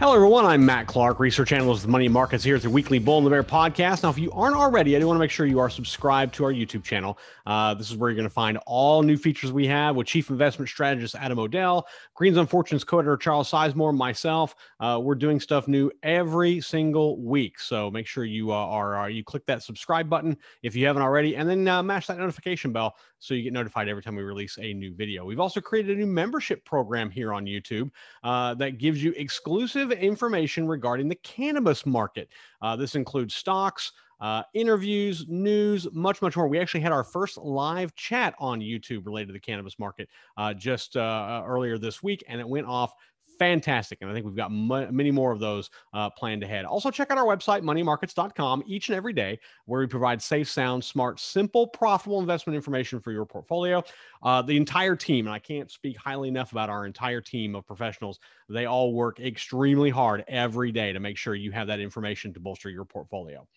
Hello, everyone. I'm Matt Clark, research analyst the Money Markets here at the weekly Bull and the Bear podcast. Now, if you aren't already, I do want to make sure you are subscribed to our YouTube channel. Uh, this is where you're going to find all new features we have with Chief Investment Strategist Adam O'Dell, Green Zone Fortunes co-editor Charles Sizemore, myself. Uh, we're doing stuff new every single week, so make sure you uh, are, uh, you click that subscribe button if you haven't already, and then uh, mash that notification bell so you get notified every time we release a new video. We've also created a new membership program here on YouTube uh, that gives you exclusive information regarding the cannabis market. Uh, this includes stocks. Uh, interviews, news, much, much more. We actually had our first live chat on YouTube related to the cannabis market uh, just uh, earlier this week, and it went off fantastic. And I think we've got m- many more of those uh, planned ahead. Also, check out our website, moneymarkets.com, each and every day, where we provide safe, sound, smart, simple, profitable investment information for your portfolio. Uh, the entire team, and I can't speak highly enough about our entire team of professionals, they all work extremely hard every day to make sure you have that information to bolster your portfolio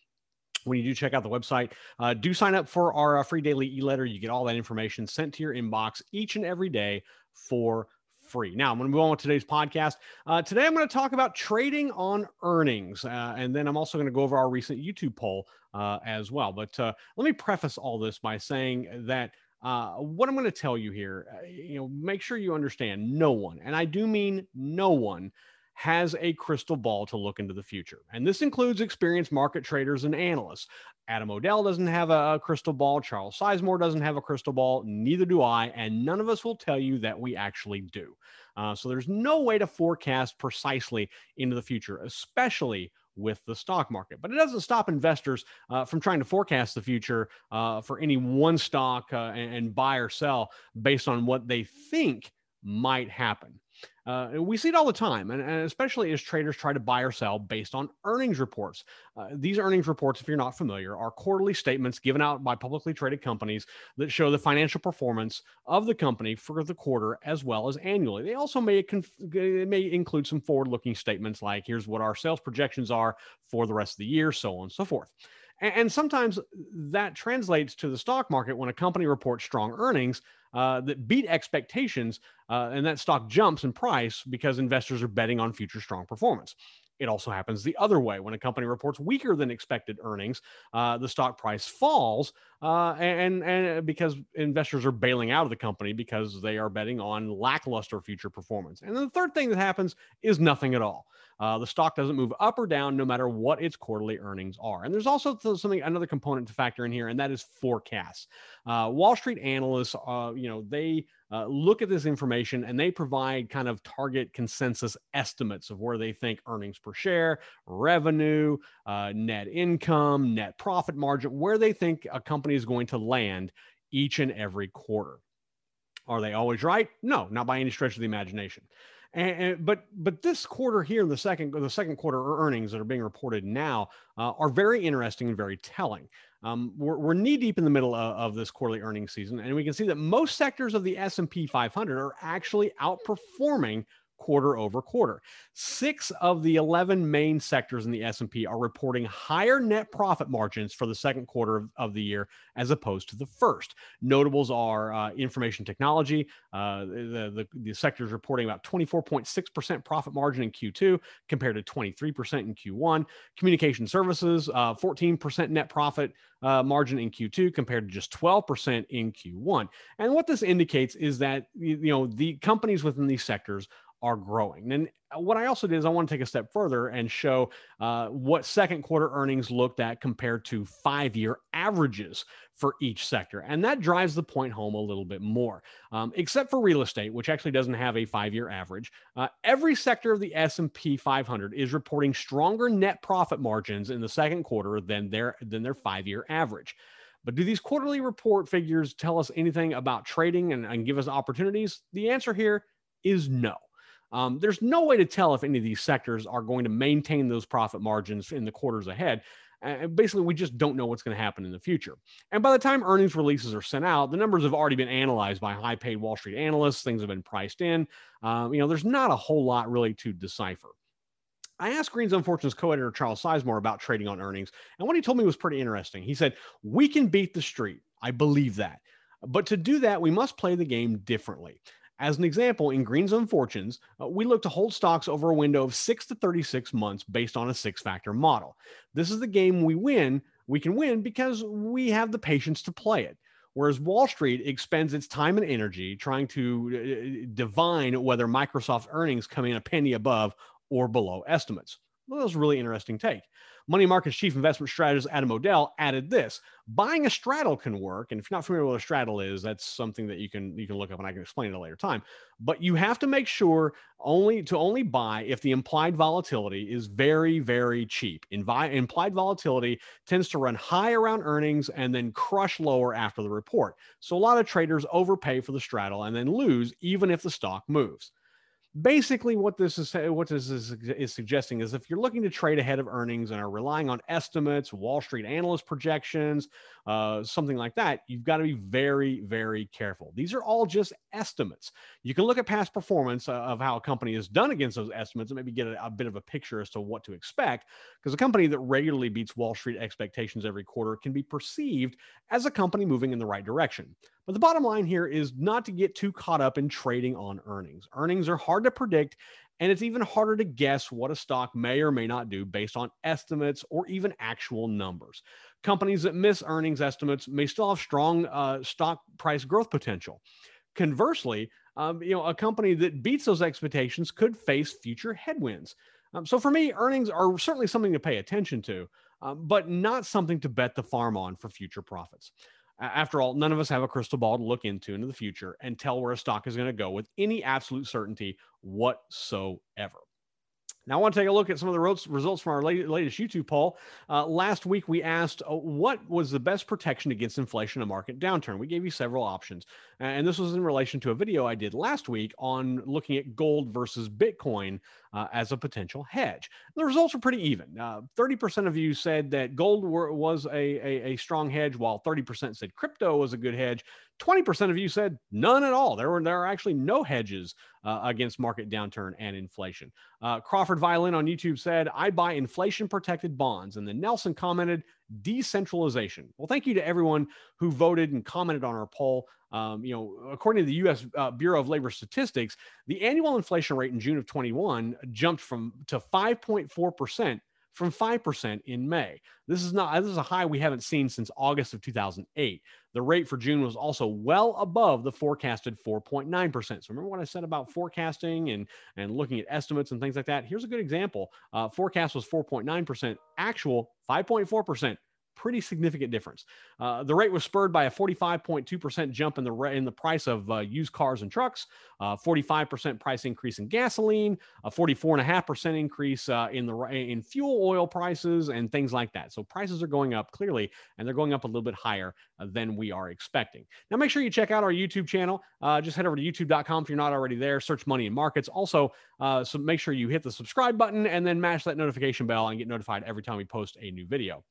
when you do check out the website, uh, do sign up for our uh, free daily e letter. You get all that information sent to your inbox each and every day for free. Now, I'm going to move on with today's podcast. Uh, today, I'm going to talk about trading on earnings. Uh, and then I'm also going to go over our recent YouTube poll uh, as well. But uh, let me preface all this by saying that. Uh, what I'm going to tell you here, uh, you know, make sure you understand no one, and I do mean no one, has a crystal ball to look into the future. And this includes experienced market traders and analysts. Adam O'Dell doesn't have a, crystal ball. Charles Sizemore doesn't have a crystal ball. Neither do I. And none of us will tell you that we actually do. Uh, so there's no way to forecast precisely into the future, especially with the stock market. But it doesn't stop investors uh, from trying to forecast the future uh, for any one stock uh, and buy or sell based on what they think might happen. Uh, we see it all the time, and, and, especially as traders try to buy or sell based on earnings reports. Uh, these earnings reports, if you're not familiar, are quarterly statements given out by publicly traded companies that show the financial performance of the company for the quarter as well as annually. They also may, conf- may include some forward looking statements like, here's what our sales projections are for the rest of the year, so on and so forth. And, sometimes that translates to the stock market when a company reports strong earnings uh, that beat expectations, uh, and that stock jumps in price because investors are betting on future strong performance. It also happens the other way. When a company reports weaker than expected earnings, uh, the stock price falls, uh, and and because investors are bailing out of the company because they are betting on lackluster future performance. And then the third thing that happens is nothing at all. Uh, the stock doesn't move up or down no matter what its quarterly earnings are. And there's also something another component to factor in here, and that is forecasts. Uh, Wall Street analysts, uh, you know, they uh, look at this information and they provide kind of target consensus estimates of where they think earnings per share, revenue, uh, net income, net profit margin, where they think a company is going to land each and every quarter. Are they always right? No, not by any stretch of the imagination. And, and, but but this quarter here, the second the second quarter earnings that are being reported now uh, are very interesting and very telling. Um, we're, we're knee deep in the middle of, of, this quarterly earnings season, and we can see that most sectors of the S and P 500 are actually outperforming quarter over quarter. Six of the 11 main sectors in the S&P are reporting higher net profit margins for the second quarter of, of the year as opposed to the first. Notables are uh, information technology. Uh, the, the, the sector is reporting about 24.6% profit margin in Q2 compared to 23% in Q1. Communication services, uh, 14% net profit uh, margin in Q2 compared to just 12% in Q1. And what this indicates is that you know the companies within these sectors are growing. And uh, what I also did is I want to take a step further and show uh, what second quarter earnings looked at compared to five year averages for each sector. And that drives the point home a little bit more. Um, except for real estate, which actually doesn't have a five year average, uh, every sector of the S&P 500 is reporting stronger net profit margins in the second quarter than their, than their five year average. But do these quarterly report figures tell us anything about trading and, and give us opportunities? The answer here is no. Um, there's no way to tell if any of these sectors are going to maintain those profit margins in the quarters ahead. And basically, we just don't know what's going to happen in the future. And by the time earnings releases are sent out, the numbers have already been analyzed by high paid Wall Street analysts. Things have been priced in. Um, you know, there's not a whole lot really to decipher. I asked Green Zone Fortunes co editor Charles Sizemore about trading on earnings. And what he told me was pretty interesting. He said, We can beat the street. I believe that. But to do that, we must play the game differently. As an example, in Green Zone Fortunes, uh, we look to hold stocks over a window of 6 to 36 months based on a six factor model. This is the game we win. We can win because we have the patience to play it. Whereas Wall Street expends its time and energy trying to uh, divine whether Microsoft earnings come in a penny above or below estimates. Well, that was a really interesting take. Money Market's chief investment strategist Adam O'Dell added this: buying a straddle can work. And if you're not familiar with what a straddle is, that's something that you can you can look up and I can explain at a later time. But you have to make sure only to only buy if the implied volatility is very, very cheap. Invi- implied volatility tends to run high around earnings and then crush lower after the report. So a lot of traders overpay for the straddle and then lose even if the stock moves basically what this is what this is, is suggesting is if you're looking to trade ahead of earnings and are relying on estimates wall street analyst projections uh, something like that you've got to be very very careful. These are all just estimates. You can look at past performance uh, of how a company has done against those estimates and maybe get a, a bit of a picture as to what to expect because a company that regularly beats wall street expectations every quarter can be perceived as a company moving in the right direction. But the bottom line here is not to get too caught up in trading on earnings. Earnings are hard to predict, and it's even harder to guess what a stock may or may not do based on estimates or even actual numbers. Companies that miss earnings estimates may still have strong uh, stock price growth potential. Conversely, um, you know, a company that beats those expectations could face future headwinds. Um, so for me, earnings are certainly something to pay attention to, um, but not something to bet the farm on for future profits. After all, none of us have a crystal ball to look into into the future and tell where a stock is going to go with any absolute certainty whatsoever. Now, I want to take a look at some of the results from our latest YouTube poll. Uh, last week, we asked uh, what was the best protection against inflation and market downturn. We gave you several options. And this was in relation to a video I did last week on looking at gold versus Bitcoin uh, as a potential hedge. The results were pretty even. Uh, 30% of you said that gold were, was a, a, a strong hedge, while 30% said crypto was a good hedge. 20% of you said none at all. There were there are actually no hedges uh, against market downturn and inflation. Uh, Crawford Violin on YouTube said, I buy inflation protected bonds. And then Nelson commented, decentralization. Well, thank you to everyone who voted and commented on our poll. Um, you know, according to the U.S. Uh, Bureau of Labor Statistics, the annual inflation rate in June of 21 jumped from to 5.4 percent from 5% in May. This is not this is a high we haven't seen since August of 2008. The rate for June was also well above the forecasted 4.9%. So remember what I said about forecasting and and looking at estimates and things like that. Here's a good example. Uh, forecast was 4.9%, actual 5.4% pretty significant difference. Uh, the rate was spurred by a 45.2% jump in the in the price of uh, used cars and trucks, uh, 45% price increase in gasoline, a 44.5% increase uh, in the in fuel oil prices and things like that. So prices are going up clearly, and they're going up a little bit higher uh, than we are expecting. Now, make sure you check out our YouTube channel. Uh, just head over to YouTube.com if you're not already there. Search Money and Markets. Also, so make sure you hit the subscribe button and then mash that notification bell and get notified every time we post a new video.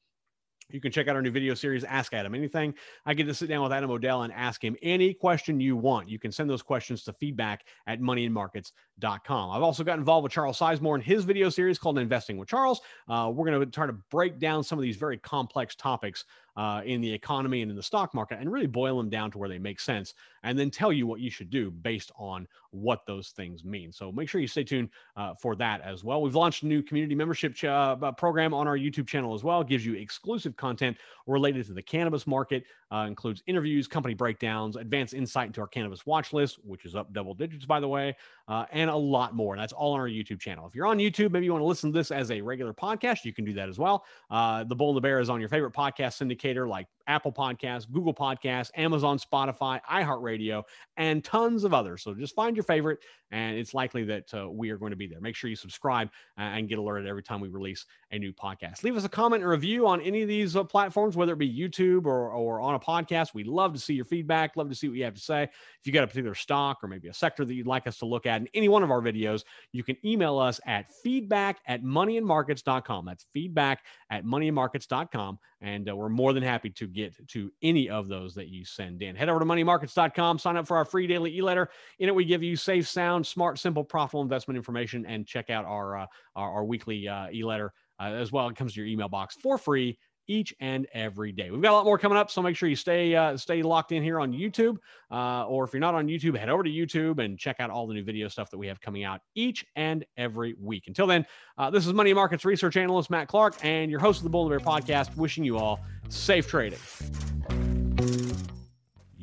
You can check out our new video series, Ask Adam Anything. I get to sit down with Adam O'Dell and ask him any question you want. You can send those questions to feedback at moneyandmarkets.com. I've also got involved with Charles Sizemore in his video series called Investing with Charles. Uh, we're going to try to break down some of these very complex topics uh, in the economy and in the stock market and really boil them down to where they make sense and then tell you what you should do based on what those things mean. So make sure you stay tuned uh, for that as well. We've launched a new community membership ch- uh, program on our YouTube channel as well. It gives you exclusive content related to the cannabis market, uh, includes interviews, company breakdowns, advanced insight into our cannabis watch list, which is up double digits, by the way, uh, and a lot more. That's all on our YouTube channel. If you're on YouTube, maybe you want to listen to this as a regular podcast, you can do that as well. Uh, the Bull and the Bear is on your favorite podcast syndicator like Apple Podcasts, Google Podcasts, Amazon, Spotify, iHeartRadio, and tons of others. So just find your favorite, and it's likely that uh, we are going to be there. Make sure you subscribe uh, and get alerted every time we release a new podcast. Leave us a comment or review on any of these uh, platforms, whether it be YouTube or, or on a podcast. We love to see your feedback, love to see what you have to say. If you got a particular stock or maybe a sector that you'd like us to look at in any one of our videos, you can email us at feedback at moneyandmarkets.com. That's feedback at moneyandmarkets.com. And uh, we're more than happy to get to any of those that you send in. Head over to moneymarkets.com, sign up for our free daily e letter. In it, we give you safe, sound, smart, simple, profitable investment information and check out our, uh, our, our, weekly uh, e letter uh, as well. It comes to your email box for free each and every day. We've got a lot more coming up, so make sure you stay uh, stay locked in here on YouTube. Uh, or if you're not on YouTube, head over to YouTube and check out all the new video stuff that we have coming out each and every week. Until then, uh, this is Money Markets research analyst Matt Clark and your host of the Bull and Bear podcast, wishing you all safe trading.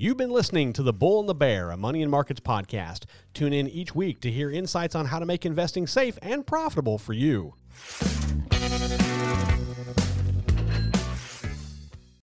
You've been listening to The Bull and the Bear, a Money and Markets podcast. Tune in each week to hear insights on how to make investing safe and profitable for you.